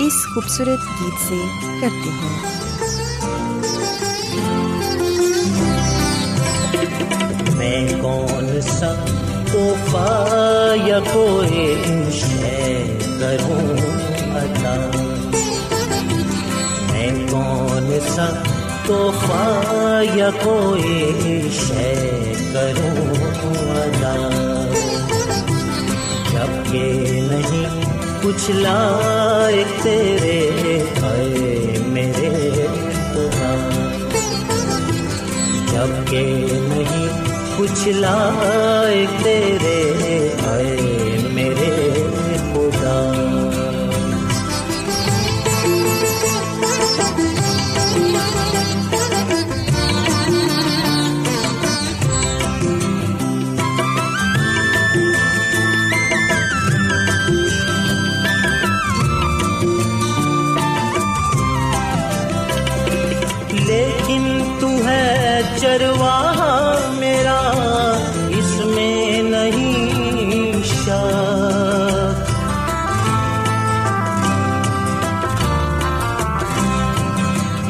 اس خوبصورت گیت سے کرتے ہیں میں کون سا توحفہ یا کوئی کروں؟ عطا۔ میں کون سا تحفہ یا کوئی شے کروں؟ کچھ لائق تیرے آئے میرے ہاں۔ جبکہ نہیں کچھ لائق تیرے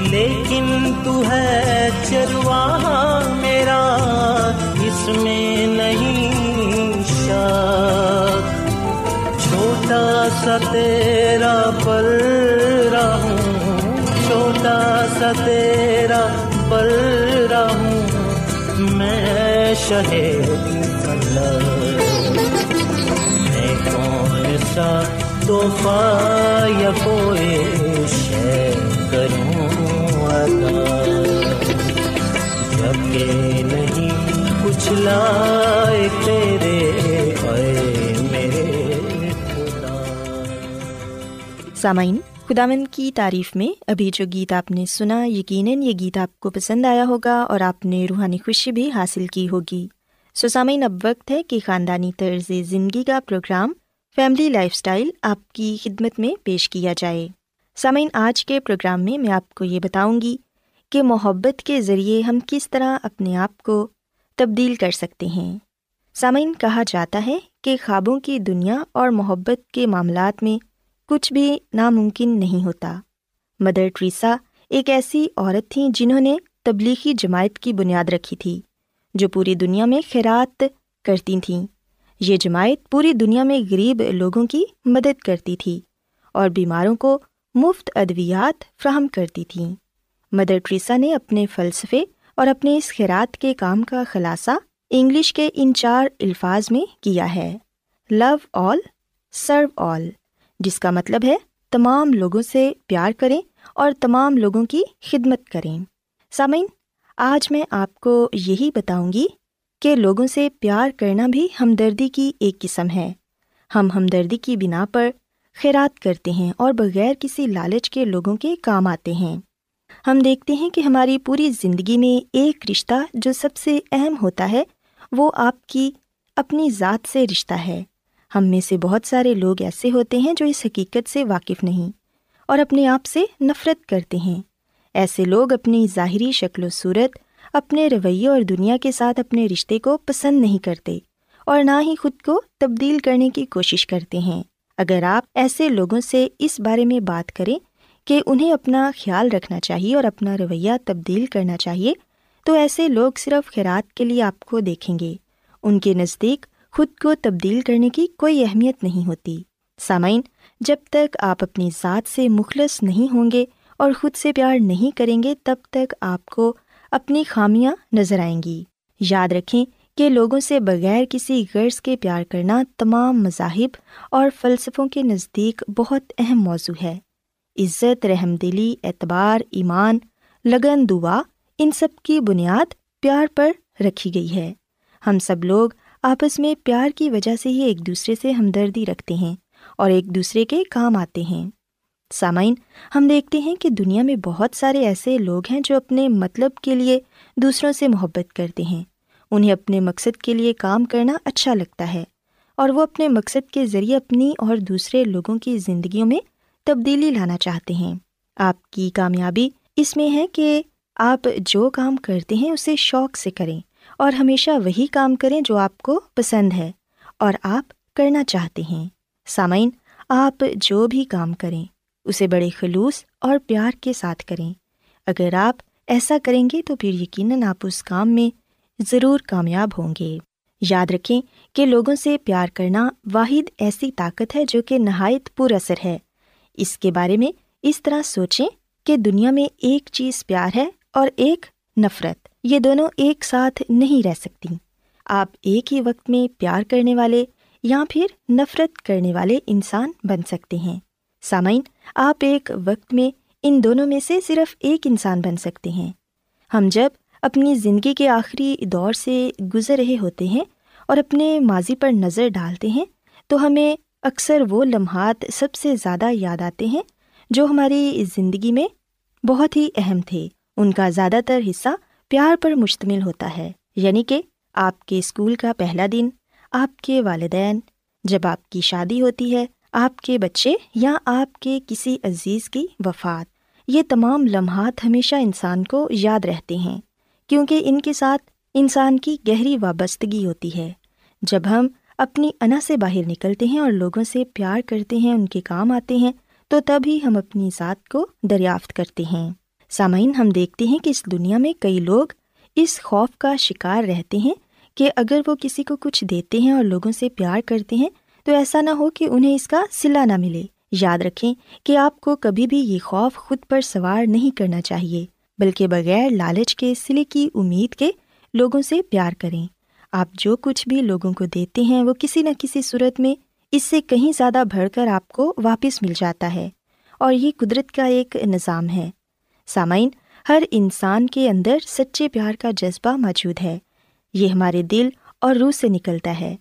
لیکن تو ہے چرواہا میرا، اس میں نہیں شاک۔ چھوٹا سا تیرا پل ہوں، چھوٹا سا تیرا پل رہوں میں شہر میں کون سا توحفہ یا کوئی شے کروں؟ نہیں کچھ لائے تیرے سامعین خداون کی تعریف میں ابھی جو گیت آپ نے سنا، یقیناً یہ گیت آپ کو پسند آیا ہوگا اور آپ نے روحانی خوشی بھی حاصل کی ہوگی۔ سو سامعین، اب وقت ہے کہ خاندانی طرز زندگی کا پروگرام فیملی لائف اسٹائل آپ کی خدمت میں پیش کیا جائے۔ سامعین، آج کے پروگرام میں میں آپ کو یہ بتاؤں گی کہ محبت کے ذریعے ہم کس طرح اپنے آپ کو تبدیل کر سکتے ہیں۔ سامعین، کہا جاتا ہے کہ خوابوں کی دنیا اور محبت کے معاملات میں کچھ بھی ناممکن نہیں ہوتا۔ مدر ٹریسا ایک ایسی عورت تھیں جنہوں نے تبلیغی جماعت کی بنیاد رکھی تھی جو پوری دنیا میں خیرات کرتی تھیں۔ یہ جماعت پوری دنیا میں غریب لوگوں کی مدد کرتی تھی اور بیماروں کو مفت ادویات فراہم کرتی تھیں۔ مدر ٹریسا نے اپنے فلسفے اور اپنے اس خیرات کے کام کا خلاصہ انگلش کے ان چار الفاظ میں کیا ہے۔ لو آل، سرو آل، جس کا مطلب ہے تمام لوگوں سے پیار کریں اور تمام لوگوں کی خدمت کریں۔ سامعین، آج میں آپ کو یہی بتاؤں گی کہ لوگوں سے پیار کرنا بھی ہمدردی کی ایک قسم ہے۔ ہم ہمدردی کی بنا پر خیرات کرتے ہیں اور بغیر کسی لالچ کے لوگوں کے کام آتے ہیں۔ ہم دیکھتے ہیں کہ ہماری پوری زندگی میں ایک رشتہ جو سب سے اہم ہوتا ہے، وہ آپ کی اپنی ذات سے رشتہ ہے۔ ہم میں سے بہت سارے لوگ ایسے ہوتے ہیں جو اس حقیقت سے واقف نہیں اور اپنے آپ سے نفرت کرتے ہیں۔ ایسے لوگ اپنی ظاہری شکل و صورت، اپنے رویے اور دنیا کے ساتھ اپنے رشتے کو پسند نہیں کرتے اور نہ ہی خود کو تبدیل کرنے کی کوشش کرتے ہیں۔ اگر آپ ایسے لوگوں سے اس بارے میں بات کریں کہ انہیں اپنا خیال رکھنا چاہیے اور اپنا رویہ تبدیل کرنا چاہیے، تو ایسے لوگ صرف خیرات کے لیے آپ کو دیکھیں گے۔ ان کے نزدیک خود کو تبدیل کرنے کی کوئی اہمیت نہیں ہوتی۔ سامعین، جب تک آپ اپنی ذات سے مخلص نہیں ہوں گے اور خود سے پیار نہیں کریں گے، تب تک آپ کو اپنی خامیاں نظر آئیں گی۔ یاد رکھیں کہ لوگوں سے بغیر کسی غرض کے پیار کرنا تمام مذاہب اور فلسفوں کے نزدیک بہت اہم موضوع ہے۔ عزت، رحم دلی، اعتبار، ایمان، لگن، دعا، ان سب کی بنیاد پیار پر رکھی گئی ہے۔ ہم سب لوگ آپس میں پیار کی وجہ سے ہی ایک دوسرے سے ہمدردی رکھتے ہیں اور ایک دوسرے کے کام آتے ہیں۔ سامعین، ہم دیکھتے ہیں کہ دنیا میں بہت سارے ایسے لوگ ہیں جو اپنے مطلب کے لیے دوسروں سے محبت کرتے ہیں۔ انہیں اپنے مقصد کے لیے کام کرنا اچھا لگتا ہے اور وہ اپنے مقصد کے ذریعے اپنی اور دوسرے لوگوں کی زندگیوں میں تبدیلی لانا چاہتے ہیں۔ آپ کی کامیابی اس میں ہے کہ آپ جو کام کرتے ہیں اسے شوق سے کریں اور ہمیشہ وہی کام کریں جو آپ کو پسند ہے اور آپ کرنا چاہتے ہیں۔ سامعین، آپ جو بھی کام کریں، اسے بڑے خلوص اور پیار کے ساتھ کریں۔ اگر آپ ایسا کریں گے تو پھر یقیناً آپ اس کام میں ضرور کامیاب ہوں گے۔ یاد رکھیں کہ لوگوں سے پیار کرنا واحد ایسی طاقت ہے جو کہ نہایت پر اثر ہے۔ اس کے بارے میں اس طرح سوچیں کہ دنیا میں ایک چیز پیار ہے اور ایک نفرت، یہ دونوں ایک ساتھ نہیں رہ سکتی۔ آپ ایک ہی وقت میں پیار کرنے والے یا پھر نفرت کرنے والے انسان بن سکتے ہیں۔ سامعین، آپ ایک وقت میں ان دونوں میں سے صرف ایک انسان بن سکتے ہیں۔ ہم جب اپنی زندگی کے آخری دور سے گزر رہے ہوتے ہیں اور اپنے ماضی پر نظر ڈالتے ہیں، تو ہمیں اکثر وہ لمحات سب سے زیادہ یاد آتے ہیں جو ہماری زندگی میں بہت ہی اہم تھے۔ ان کا زیادہ تر حصہ پیار پر مشتمل ہوتا ہے یعنی کہ آپ کے اسکول کا پہلا دن، آپ کے والدین، جب آپ کی شادی ہوتی ہے، آپ کے بچے یا آپ کے کسی عزیز کی وفات۔ یہ تمام لمحات ہمیشہ انسان کو یاد رہتے ہیں۔ کیونکہ ان کے ساتھ انسان کی گہری وابستگی ہوتی ہے۔ جب ہم اپنی انا سے باہر نکلتے ہیں اور لوگوں سے پیار کرتے ہیں، ان کے کام آتے ہیں، تو تب ہی ہم اپنی ذات کو دریافت کرتے ہیں۔ سامعین، ہم دیکھتے ہیں کہ اس دنیا میں کئی لوگ اس خوف کا شکار رہتے ہیں کہ اگر وہ کسی کو کچھ دیتے ہیں اور لوگوں سے پیار کرتے ہیں، تو ایسا نہ ہو کہ انہیں اس کا صلا نہ ملے۔ یاد رکھیں کہ آپ کو کبھی بھی یہ خوف خود پر سوار نہیں کرنا چاہیے۔ بلکہ بغیر لالچ کے سلے کی امید کے لوگوں سے پیار کریں۔ آپ جو کچھ بھی لوگوں کو دیتے ہیں، وہ کسی نہ کسی صورت میں اس سے کہیں زیادہ بڑھ کر آپ کو واپس مل جاتا ہے۔ اور یہ قدرت کا ایک نظام ہے۔ سامعین، ہر انسان کے اندر سچے پیار کا جذبہ موجود ہے۔ یہ ہمارے دل اور روح سے نکلتا ہے۔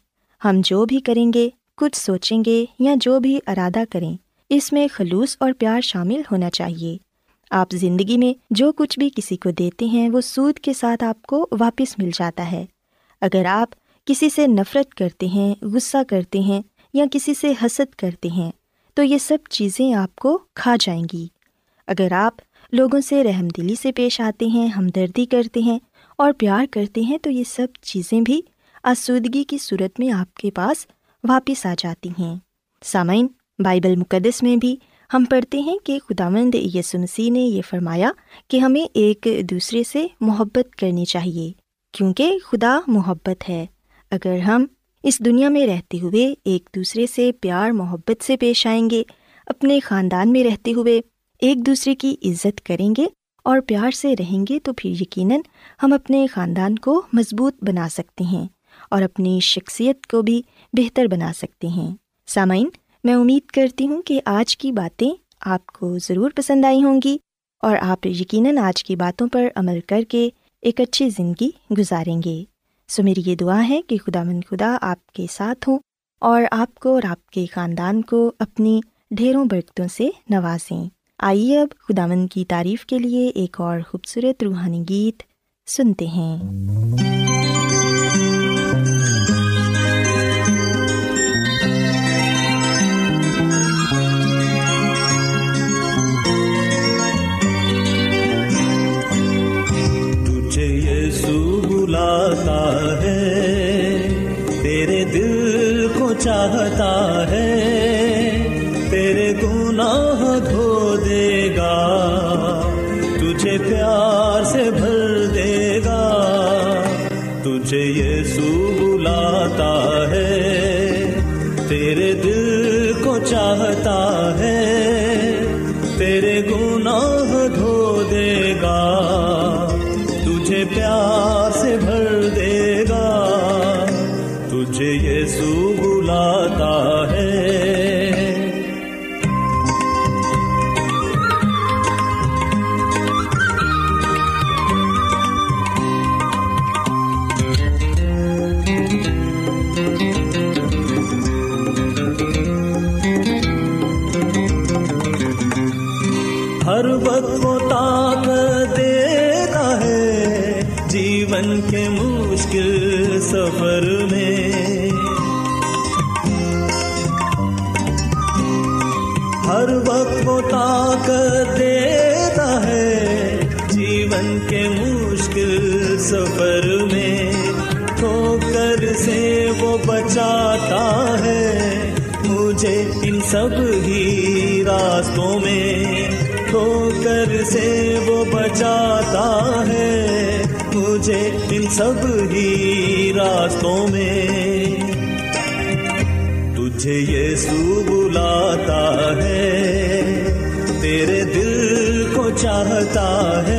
ہم جو بھی کریں گے، کچھ سوچیں گے یا جو بھی ارادہ کریں، اس میں خلوص اور پیار شامل ہونا چاہیے۔ آپ زندگی میں جو کچھ بھی کسی کو دیتے ہیں، وہ سود کے ساتھ آپ کو واپس مل جاتا ہے۔ اگر آپ کسی سے نفرت کرتے ہیں، غصہ کرتے ہیں یا کسی سے حسد کرتے ہیں، تو یہ سب چیزیں آپ کو کھا جائیں گی۔ اگر آپ لوگوں سے رحم دلی سے پیش آتے ہیں، ہمدردی کرتے ہیں اور پیار کرتے ہیں، تو یہ سب چیزیں بھی آسودگی کی صورت میں آپ کے پاس واپس آ جاتی ہیں۔ سامعین، بائبل مقدس میں بھی ہم پڑھتے ہیں کہ خدا مند مسیح نے یہ فرمایا کہ ہمیں ایک دوسرے سے محبت کرنی چاہیے، کیونکہ خدا محبت ہے۔ اگر ہم اس دنیا میں رہتے ہوئے ایک دوسرے سے پیار، محبت سے پیش آئیں گے، اپنے خاندان میں رہتے ہوئے ایک دوسرے کی عزت کریں گے اور پیار سے رہیں گے، تو پھر یقیناً ہم اپنے خاندان کو مضبوط بنا سکتے ہیں اور اپنی شخصیت کو بھی بہتر بنا سکتے ہیں۔ سامعین میں امید کرتی ہوں کہ آج کی باتیں آپ کو ضرور پسند آئی ہوں گی اور آپ یقیناً آج کی باتوں پر عمل کر کے ایک اچھی زندگی گزاریں گے۔ سو میری یہ دعا ہے کہ خدا مند خدا آپ کے ساتھ ہوں اور آپ کو اور آپ کے خاندان کو اپنی ڈھیروں برکتوں سے نوازیں۔ آئیے اب خدا مند کی تعریف کے لیے ایک اور خوبصورت روحانی گیت سنتے ہیں۔ چاہتا ہے ہر وقت طاقت دیتا ہے جیون کے مشکل سفر میں۔ ہر وقت وہ طاقت دیتا ہے جیون کے مشکل سفر میں۔ ٹھوکر سے وہ بچاتا ہے مجھے ان سب ہی جاتا ہے مجھے ان سب ہی راستوں میں۔ تجھے یہ سو بلاتا ہے، تیرے دل کو چاہتا ہے۔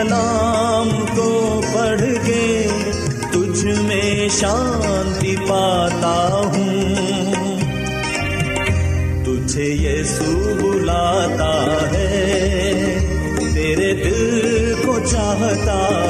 کلام کو پڑھ کے تجھ میں شانتی پاتا ہوں۔ تجھے یسو بلاتا ہے، تیرے دل کو چاہتا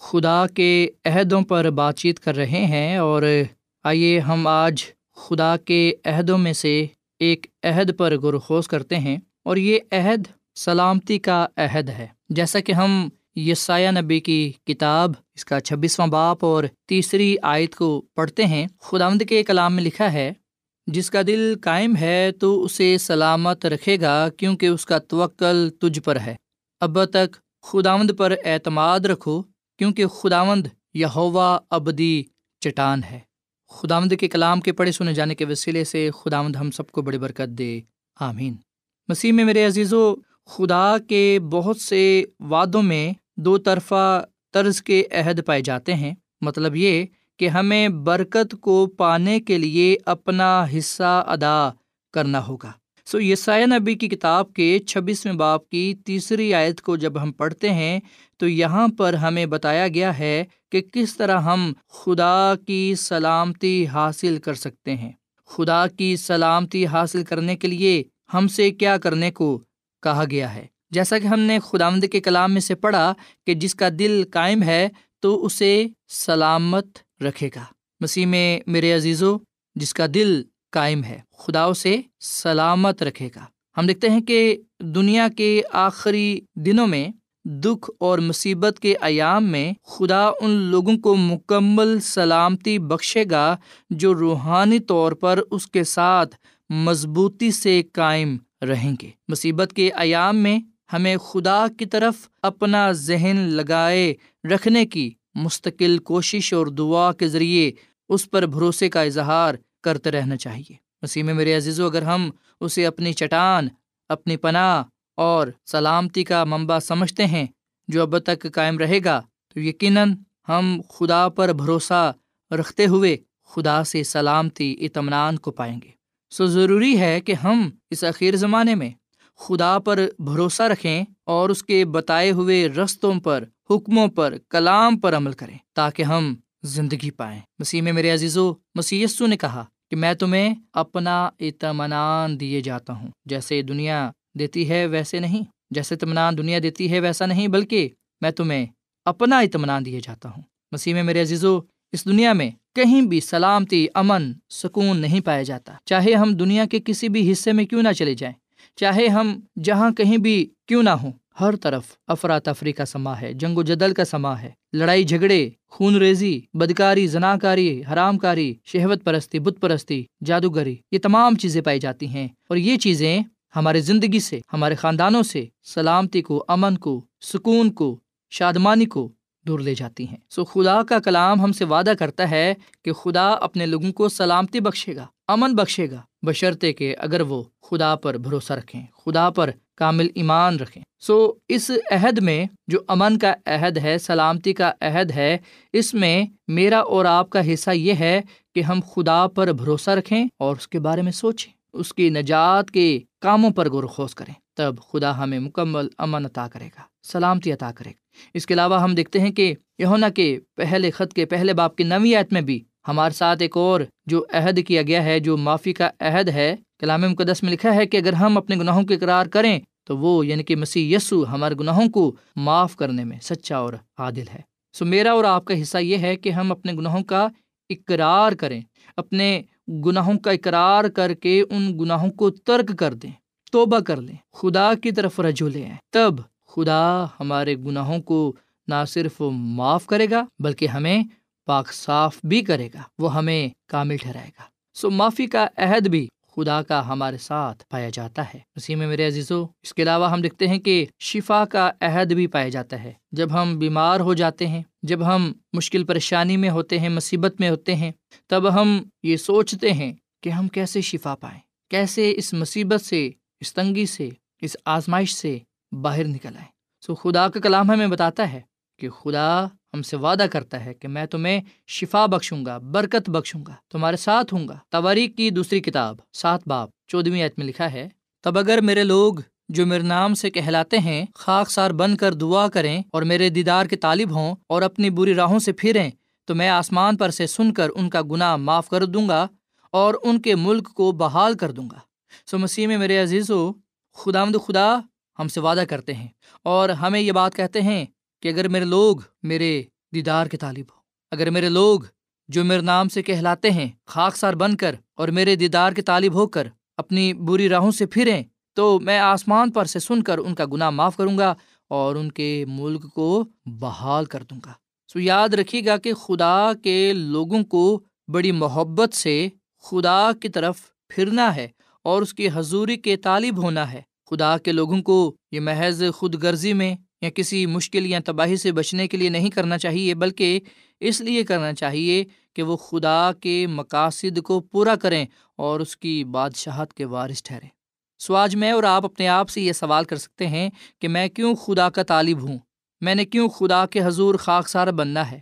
خدا کے عہدوں پر بات چیت کر رہے ہیں اور آئیے ہم آج خدا کے عہدوں میں سے ایک عہد پر غرخوز کرتے ہیں اور یہ عہد سلامتی کا عہد ہے۔ جیسا کہ ہم یسایہ نبی کی کتاب، اس کا چھبیسواں باپ اور تیسری آیت کو پڑھتے ہیں خدا کے کلام میں لکھا ہے، جس کا دل قائم ہے تو اسے سلامت رکھے گا کیونکہ اس کا توکل تجھ پر ہے۔ اب تک خداوند پر اعتماد رکھو کیونکہ خداوند یہوا ابدی چٹان ہے۔ خداوند کے کلام کے پڑھے سنے جانے کے وسیلے سے خداوند ہم سب کو بڑی برکت دے۔ آمین۔ مسیح میں میرے عزیز و خدا کے بہت سے وعدوں میں دو طرفہ طرز کے عہد پائے جاتے ہیں۔ مطلب یہ کہ ہمیں برکت کو پانے کے لیے اپنا حصہ ادا کرنا ہوگا۔ سو یسایہ نبی کی کتاب کے چھبیسویں باپ کی تیسری آیت کو جب ہم پڑھتے ہیں، تو یہاں پر ہمیں بتایا گیا ہے کہ کس طرح ہم خدا کی سلامتی حاصل کر سکتے ہیں۔ خدا کی سلامتی حاصل کرنے کے لیے ہم سے کیا کرنے کو کہا گیا ہے۔ جیسا کہ ہم نے خداوند کے کلام میں سے پڑھا کہ جس کا دل قائم ہے، تو اسے سلامت رکھے گا۔ مسیح میں میرے عزیزو، جس کا دل قائم ہے۔ خدا اسے سلامت رکھے گا۔ ہم دیکھتے ہیں کہ دنیا کے آخری دنوں میں دکھ اور مصیبت کے ایام میں خدا ان لوگوں کو مکمل سلامتی بخشے گا جو روحانی طور پر اس کے ساتھ مضبوطی سے قائم رہیں گے۔ مصیبت کے ایام میں ہمیں خدا کی طرف اپنا ذہن لگائے رکھنے کی مستقل کوشش اور دعا کے ذریعے اس پر بھروسے کا اظہار کرتے رہنا چاہیے۔ مسیح میں میرے عزیز و اگر ہم اسے اپنی چٹان، اپنی پناہ اور سلامتی کا منبع سمجھتے ہیں جو اب تک قائم رہے گا، تو یقیناً ہم خدا پر بھروسہ رکھتے ہوئے خدا سے سلامتی، اطمینان کو پائیں گے۔ سو ضروری ہے کہ ہم اس اخیر زمانے میں خدا پر بھروسہ رکھیں اور اس کے بتائے ہوئے رستوں پر، حکموں پر، کلام پر عمل کریں تاکہ ہم زندگی پائیں۔ مسیح میں میرے عزیز و مسی نے کہا کہ میں تمہیں اپنا اطمینان دیے جاتا ہوں۔ جیسے دنیا دیتی ہے ویسے نہیں، جیسے اطمینان دنیا دیتی ہے ویسا نہیں، بلکہ میں تمہیں اپنا اطمینان دیے جاتا ہوں۔ مسیح میں میرے عزیز و اس دنیا میں کہیں بھی سلامتی، امن، سکون نہیں پایا جاتا۔ چاہے ہم دنیا کے کسی بھی حصے میں کیوں نہ چلے جائیں، چاہے ہم جہاں کہیں بھی کیوں نہ ہوں ہر طرف افراتفری کا سما ہے، جنگ و جدل کا سما ہے۔ لڑائی جھگڑے، خون ریزی، بدکاری، زناکاری حرام کاری شہوت پرستی، بت پرستی، جادوگری، یہ تمام چیزیں پائی جاتی ہیں۔ اور یہ چیزیں ہمارے زندگی سے، ہمارے خاندانوں سے سلامتی کو، امن کو، سکون کو، شادمانی کو دور لے جاتی ہیں۔ سو خدا کا کلام ہم سے وعدہ کرتا ہے کہ خدا اپنے لوگوں کو سلامتی بخشے گا۔ امن بخشے گا، بشرطے کہ اگر وہ خدا پر بھروسہ رکھیں، خدا پر کامل ایمان رکھیں۔ سو اس عہد میں جو امن کا عہد ہے، سلامتی کا عہد ہے، اس میں میرا اور آپ کا حصہ یہ ہے کہ ہم خدا پر بھروسہ رکھیں اور اس کے بارے میں سوچیں۔ اس کی نجات کے کاموں پر غور کریں، تب خدا ہمیں مکمل امن عطا کرے گا، سلامتی عطا کرے گا۔ اس کے علاوہ ہم دیکھتے ہیں کہ یونا کے پہلے خط کے پہلے باپ کی نوی عت میں بھی ہمارے ساتھ ایک اور جو عہد کیا گیا ہے، جو معافی کا عہد ہے، کلام مقدس میں لکھا ہے کہ اگر ہم اپنے گناہوں کے اقرار کریں تو وہ یعنی کہ مسیح یسو ہمارے گناہوں کو معاف کرنے میں سچا اور عادل ہے۔ سو میرا اور آپ کا حصہ یہ ہے کہ ہم اپنے گناہوں کا اقرار کریں، اپنے گناہوں کا اقرار کر کے ان گناہوں کو ترک کر دیں، توبہ کر لیں، خدا کی طرف رجو لیں تب خدا ہمارے گناہوں کو نہ صرف معاف کرے گا، بلکہ ہمیں پاک صاف بھی کرے گا، وہ ہمیں کامل ٹھہرائے گا۔ سو معافی کا عہد بھی خدا کا ہمارے ساتھ پایا جاتا ہے۔ اسی میں میرے عزیزو، اس کے علاوہ ہم دیکھتے ہیں کہ شفا کا عہد بھی پایا جاتا ہے۔ جب ہم بیمار ہو جاتے ہیں، جب ہم مشکل پریشانی میں ہوتے ہیں، مصیبت میں ہوتے ہیں، تب ہم یہ سوچتے ہیں کہ ہم کیسے شفا پائیں؟ کیسے اس مصیبت سے، اس تنگی سے، اس آزمائش سے باہر نکل آئیں؟ سو خدا کا کلام ہمیں بتاتا ہے کہ خدا ہم سے وعدہ کرتا ہے کہ میں تمہیں شفا بخشوں گا، برکت بخشوں گا، تمہارے ساتھ ہوں گا۔ تواریخ کی دوسری کتاب، سات باپ چودہویں عت میں لکھا ہے، تب اگر میرے لوگ جو میرے نام سے کہلاتے ہیں، خاک سار بن کر دعا کریں اور میرے دیدار کے طالب ہوں اور اپنی بری راہوں سے پھریں، تو میں آسمان پر سے سن کر ان کا گناہ معاف کر دوں گا اور ان کے ملک کو بحال کر دوں گا۔ سو مسیح میں میرے عزیز و خدا مد خدا ہم سے وعدہ کرتے ہیں اور ہمیں یہ بات کہتے ہیں کہ اگر میرے لوگ میرے دیدار کے طالب ہو اگر میرے لوگ جو میرے نام سے کہلاتے ہیں، خاک سار بن کر اور میرے دیدار کے طالب ہو کر اپنی بری راہوں سے پھریں، تو میں آسمان پر سے سن کر ان کا گناہ معاف کروں گا اور ان کے ملک کو بحال کر دوں گا۔ سو یاد رکھیے گا کہ خدا کے لوگوں کو بڑی محبت سے خدا کی طرف پھرنا ہے اور اس کی حضوری کے طالب ہونا ہے۔ خدا کے لوگوں کو یہ محض خود غرضی میں یا کسی مشکل یا تباہی سے بچنے کے لیے نہیں کرنا چاہیے، بلکہ اس لیے کرنا چاہیے کہ وہ خدا کے مقاصد کو پورا کریں اور اس کی بادشاہت کے وارث ٹھہریں۔ سو آج میں اور آپ اپنے آپ سے یہ سوال کر سکتے ہیں کہ میں کیوں خدا کا طالب ہوں؟ میں نے کیوں خدا کے حضور خاکسار بننا ہے؟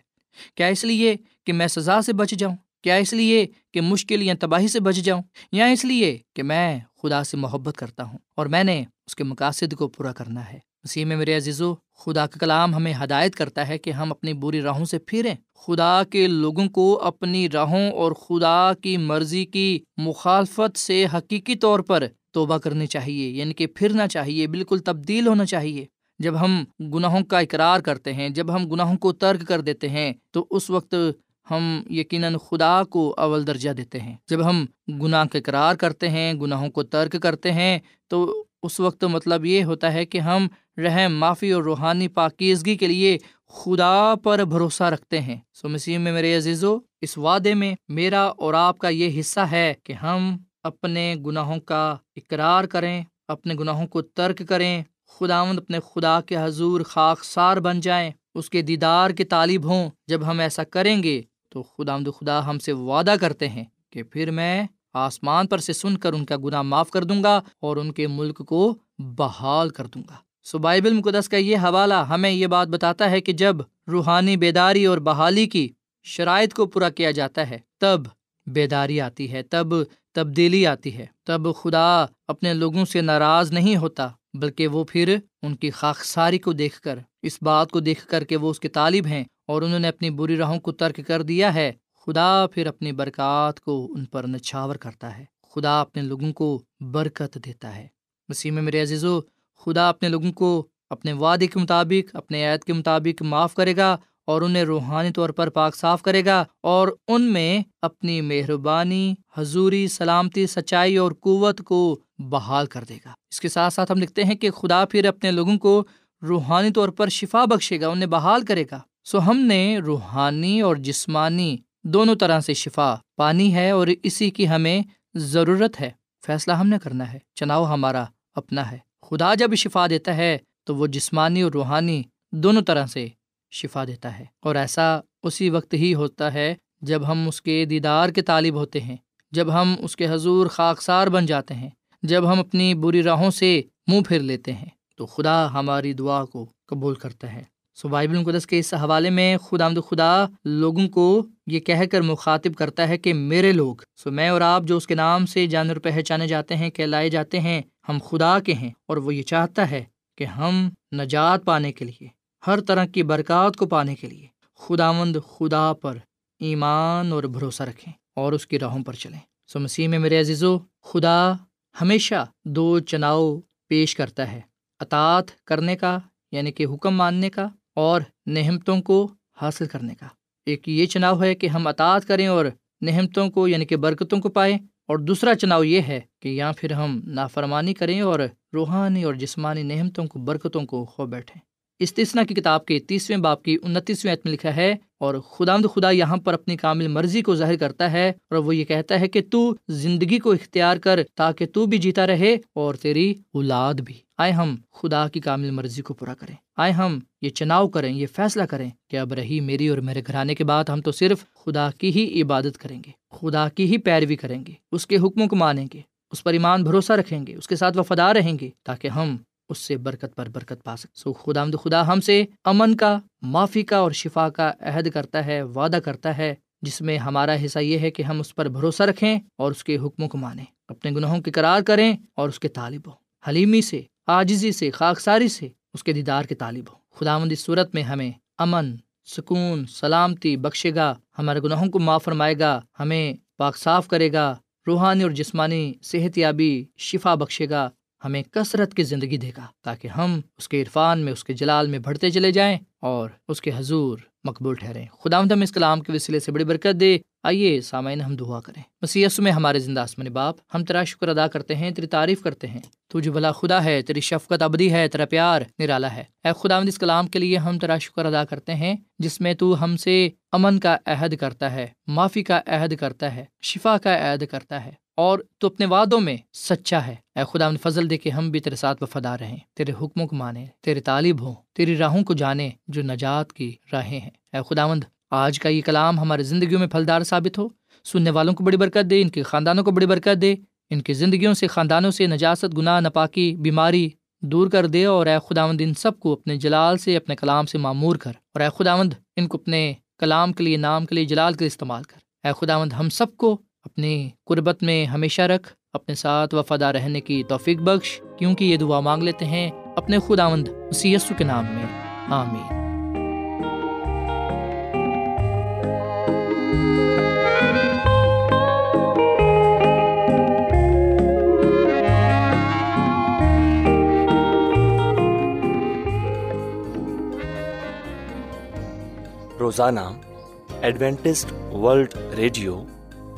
کیا اس لیے کہ میں سزا سے بچ جاؤں؟ کیا اس لیے کہ مشکل یا تباہی سے بچ جاؤں؟ یا اس لیے کہ میں خدا سے محبت کرتا ہوں اور میں نے اس کے مقاصد کو پورا کرنا ہے؟ مسیح میں میرے عزیزو، خدا کا کلام ہمیں ہدایت کرتا ہے کہ ہم اپنی بری راہوں سے پھریں۔ خدا کے لوگوں کو اپنی راہوں اور خدا کی مرضی کی مخالفت سے حقیقی طور پر توبہ کرنی چاہیے یعنی کہ پھرنا چاہیے، بالکل تبدیل ہونا چاہیے۔ جب ہم گناہوں کا اقرار کرتے ہیں، جب ہم گناہوں کو ترک کر دیتے ہیں، تو اس وقت ہم یقیناً خدا کو اول درجہ دیتے ہیں۔ جب ہم گناہ کا اقرار کرتے ہیں، گناہوں کو ترک کرتے ہیں، تو اس وقت مطلب یہ ہوتا ہے کہ ہم رحم، معافی اور روحانی پاکیزگی کے لیے خدا پر بھروسہ رکھتے ہیں۔ سو مسیح میں میرے عزیزو، اس وعدے میں میرا اور آپ کا یہ حصہ ہے کہ ہم اپنے گناہوں کا اقرار کریں، اپنے گناہوں کو ترک کریں، خداوند اپنے خدا کے حضور خاک سار بن جائیں، اس کے دیدار کے طالب ہوں۔ جب ہم ایسا کریں گے تو خدا خدا ہم سے وعدہ کرتے ہیں کہ پھر میں آسمان پر سے سن کر ان کا گناہ معاف کر دوں گا اور ان کے ملک کو بحال کر دوں گا۔ سو بائبل مقدس کا یہ حوالہ ہمیں یہ بات بتاتا ہے کہ جب روحانی بیداری اور بحالی کی شرائط کو پورا کیا جاتا ہے، تب بیداری آتی ہے، تب تبدیلی آتی ہے، تب خدا اپنے لوگوں سے ناراض نہیں ہوتا، بلکہ وہ پھر ان کی خاکساری کو دیکھ کر، اس بات کو دیکھ کر کہ وہ اس کے طالب ہیں اور انہوں نے اپنی بری راہوں کو ترک کر دیا ہے۔ خدا پھر اپنی برکات کو ان پر نچھاور کرتا ہے، خدا اپنے لوگوں کو برکت دیتا ہے۔ مسیح میں میرے عزیز و خدا اپنے لوگوں کو اپنے وعدے کے مطابق، اپنے عید کے مطابق معاف کرے گا اور انہیں روحانی طور پر پاک صاف کرے گا اور ان میں اپنی مہربانی، حضوری، سلامتی، سچائی اور قوت کو بحال کر دے گا۔ اس کے ساتھ ساتھ ہم لکھتے ہیں کہ خدا پھر اپنے لوگوں کو روحانی طور پر شفا بخشے گا، انہیں بحال کرے گا۔ سو ہم نے روحانی اور جسمانی دونوں طرح سے شفا پانی ہے اور اسی کی ہمیں ضرورت ہے۔ فیصلہ ہم نے کرنا ہے، چناؤ ہمارا اپنا ہے۔ خدا جب شفا دیتا ہے تو وہ جسمانی اور روحانی دونوں طرح سے شفا دیتا ہے۔ اور ایسا اسی وقت ہی ہوتا ہے جب ہم اس کے دیدار کے طالب ہوتے ہیں، جب ہم اس کے حضور خاکسار بن جاتے ہیں، جب ہم اپنی بری راہوں سے منہ پھیر لیتے ہیں۔ تو خدا ہماری دعا کو قبول کرتا ہے۔ سو بائبل القدس کے اس حوالے میں خدا آمد خدا لوگوں کو یہ کہہ کر مخاطب کرتا ہے کہ میرے لوگ، سو میں اور آپ جو اس کے نام سے جانور پہچانے جاتے ہیں، کہلائے جاتے ہیں ہم خدا کے ہیں اور وہ یہ چاہتا ہے کہ ہم نجات پانے کے لیے، ہر طرح کی برکات کو پانے کے لیے خدا مند خدا پر ایمان اور بھروسہ رکھیں اور اس کی راہوں پر چلیں۔ سو مسیح میں میرے عزیز و خدا ہمیشہ دو چناؤ پیش کرتا ہے اطاط کرنے کا یعنی کہ حکم ماننے کا اور نہمتوں کو حاصل کرنے کا۔ ایک یہ چناؤ ہے کہ ہم اطاط کریں اور نہمتوں کو یعنی کہ برکتوں کو پائیں اور دوسرا چناؤ یہ ہے کہ یا پھر ہم نافرمانی کریں اور روحانی اور جسمانی نعمتوں کو، برکتوں کو کھو بیٹھیں۔ استثنا کی کتاب کے تیسویں باپ کی انتیسویں عتم لکھا ہے، اور خدا خدا یہاں پر اپنی کامل مرضی کو ظاہر کرتا ہے، اور وہ یہ کہتا ہے کہ تو زندگی کو اختیار کر تاکہ تو بھی جیتا رہے اور تیری اولاد بھی۔ آئے ہم خدا کی کامل مرضی کو پورا کریں۔ آئے ہم یہ چناؤ کریں، یہ فیصلہ کریں کہ اب رہی میری اور میرے گھرانے کے بعد ہم تو صرف خدا کی ہی عبادت کریں گے، خدا کی ہی پیروی کریں گے، اس کے حکموں کو مانیں گے، اس پر ایمان بھروسہ رکھیں گے، اس کے ساتھ وفادار رہیں گے تاکہ ہم اس سے برکت پر برکت پا سکے۔ سو خدا مد خدا ہم سے امن کا، معافی کا اور شفا کا عہد کرتا ہے، وعدہ کرتا ہے، جس میں ہمارا حصہ یہ ہے کہ ہم اس پر بھروسہ رکھیں اور اس کے حکموں کو مانیں۔ اپنے گناہوں کی قرار کریں اور اس کے طالب ہوں۔ حلیمی سے آجزی سے، خاکساری سے اس کے دیدار کے طالب ہوں۔ خدا مند صورت میں ہمیں امن، سکون، سلامتی بخشے گا۔ ہمارے گناہوں کو معاف فرمائے گا۔ ہمیں پاک صاف کرے گا۔ روحانی اور جسمانی صحت یابی شفا بخشے گا۔ ہمیں کثرت کی زندگی دے گا تاکہ ہم اس کے عرفان میں، اس کے جلال میں بڑھتے چلے جائیں اور اس کے حضور مقبول ٹھہریں۔ خدا ہم اس کلام کے وسیلے سے بڑی برکت دے۔ آئیے سامعین، ہم دعا کریں۔ بس میں ہمارے زندہ آسمانی باپ، ہم تیرا شکر ادا کرتے ہیں، تیری تعریف کرتے ہیں۔ تو جو بھلا خدا ہے، تیری شفقت ابدی ہے، تیرا پیار نرالا ہے۔ اے خدا اس کلام کے لیے ہم تیرا شکر ادا کرتے ہیں، جس میں تو ہم سے امن کا عہد کرتا ہے، معافی کا عہد کرتا ہے، شفا کا عہد کرتا ہے۔ اور تو اپنے وعدوں میں سچا ہے۔ اے خدا فضل دے کے ہم بھی تیرے ساتھ وفادار رہیں۔ تیرے حکموں کو مانے تیرے طالب ہوں، تیری راہوں کو جانے جو نجات کی راہیں ہیں۔ اے خدا مند آج کا یہ کلام ہماری زندگیوں میں پھلدار ثابت ہو۔ سننے والوں کو بڑی برکت دے، ان کے خاندانوں کو بڑی برکت دے۔ ان کی زندگیوں سے، خاندانوں سے نجاست، گناہ نپاکی بیماری دور کر دے اور اے خداوند، ان سب کو اپنے جلال سے، اپنے کلام سے معمور کر۔ اور اے خداوند، ان کو اپنے کلام کے لیے، نام کے لیے، جلال کے استعمال کر۔ اے خداوند، ہم سب کو اپنی قربت میں ہمیشہ رکھ، اپنے ساتھ وفادہ رہنے کی توفیق بخش، کیونکہ یہ دعا مانگ لیتے ہیں اپنے خداوند اسی کے نام میں۔ آمین۔ روزانہ ایڈوینٹسٹ ورلڈ ریڈیو